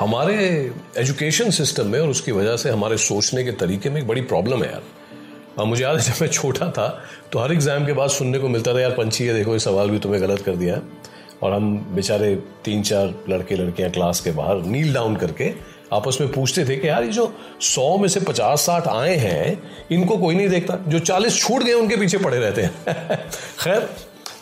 हमारे education system में और उसकी वजह से हमारे सोचने के तरीके में एक बड़ी प्रॉब्लम है यार। अब मुझे याद है, जब मैं छोटा था तो हर एग्ज़ाम के बाद सुनने को मिलता था, यार पंछी है देखो, ये सवाल भी तुम्हें गलत कर दिया है। और हम बेचारे तीन चार लड़के लड़कियाँ क्लास के बाहर नील डाउन करके आपस में पूछते थे कि, यार, ये जो सौ में से पचास साठ आए हैं, इनको कोई नहीं देखता। जो चालीस छूट गए, उनके पीछे पड़े रहते हैं। खैर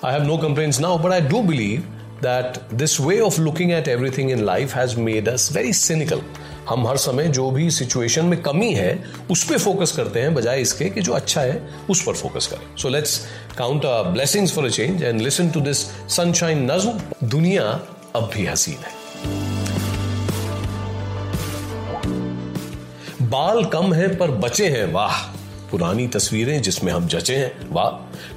I have no complains now but I do believe that this way of looking at everything in life has made us very cynical. हम हर समय जो भी सिचुएशन में कमी है, उस पर फोकस करते हैं, बजाय इसके कि जो अच्छा है, उस पर फोकस करें। So let's count a blessings for a change and listen to this sunshine नज्म दुनिया अब भी हसीन है। बाल कम है पर बचे हैं, वाह। पुरानी तस्वीरें जिसमें हम जचे हैं, वाह।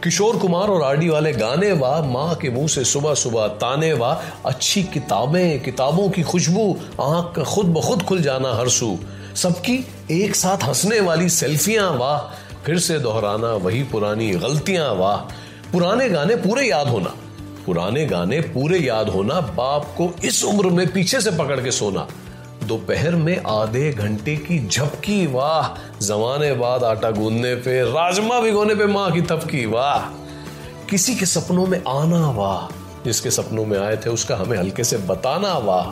किशोर कुमार और आरडी वाले गाने, वाह। माँ के मुँह से सुबह सुबह ताने, वाह। अच्छी किताबें, किताबों की खुशबू, आँख खुद ब खुद खुल जाना हर सू। सबकी एक साथ हंसने वाली सेल्फियाँ, वाह। फिर से दोहराना वही पुरानी गलतियाँ, वाह। पुराने गाने पूरे याद होना। पुराने गाने पूरे याद होना, बाप को इस उम्र में पीछे से पकड़ के सोना। दोपहर में आधे घंटे की झपकी, वाह, जमाने बाद आटा गूंदने पे, राजमा भिगोने पे माँ की थपकी, वाह। किसी के सपनों में आना, वाह, जिसके सपनों में आए थे, उसका हमें हल्के से बताना, वाह।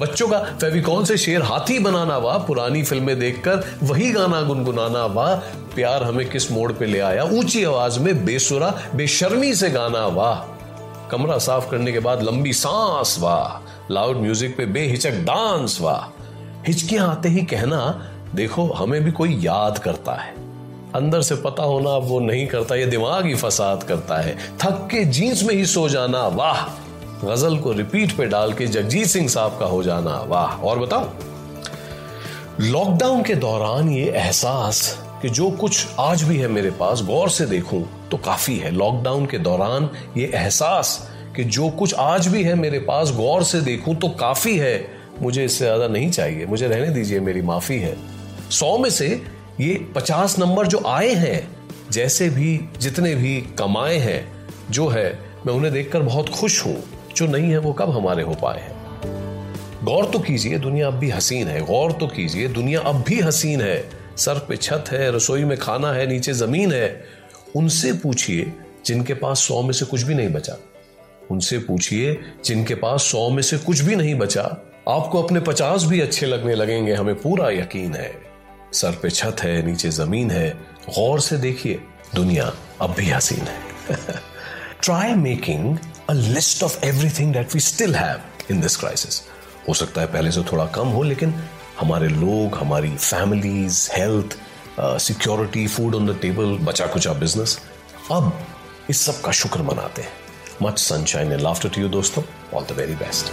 बच्चों का फेविकॉन से शेर हाथी बनाना, वाह, पुरानी फ़िल्में देखकर वही गाना गुनगुनाना, वाह। प्यार हमें किस मोड़ पे ले आया? ऊँची आवाज़ में बेसुरा, बेशर्मी से गाना, वाह। कमरा साफ़ करने के बाद लंबी सांस, वाह। लाउड म्यूज़िक पे बेहिचक डांस, वाह। हिचकियाँ आते ही कहना, देखो, हमें भी कोई याद करता है। अंदर से पता होना अब वो नहीं करता, ये दिमाग ही फसाद करता है। थक के जींस में ही सो जाना, वाह। गज़ल को रिपीट पे डाल के जगजीत सिंह साहब का हो जाना, वाह। और बताओ लॉकडाउन के दौरान ये एहसास कि जो कुछ आज भी है मेरे पास, गौर से देखूँ तो काफ़ी है। लॉकडाउन के दौरान ये एहसास कि जो कुछ आज भी है मेरे पास, गौर से देखूँ तो काफ़ी है। मुझे इससे ज़्यादा नहीं चाहिए। मुझे रहने दीजिए, मेरी माफ़ी है। सौ में से ये पचास नंबर जो आए हैं, जैसे भी, जितने भी कमाए हैं, जो है, मैं उन्हें देखकर बहुत खुश हूँ। जो नहीं है, वो कब हमारे हो पाए हैं? गौर तो कीजिए, दुनिया अब भी हसीन है। गौर तो कीजिए, दुनिया अब भी हसीन है। सर पे छत है, रसोई में खाना है, नीचे ज़मीन है। उनसे पूछिए, जिनके पास सौ में से कुछ भी नहीं बचा। उनसे पूछिए, जिनके पास सौ में से कुछ भी नहीं बचा आपको अपने पचास भी अच्छे लगने लगेंगे, हमें पूरा यकीन है। सर पे छत है, नीचे ज़मीन है, गौर से देखिए, दुनिया अब भी हसीन है। Try making a list of everything that we still have in this crisis हो सकता है पहले से थोड़ा कम हो, लेकिन हमारे लोग, हमारी families health security food on the table बचा कुचा बिज़नेस अब इस सब का शुक्र मनाते हैं। Much sunshine and laughter to you दोस्तों. All the very best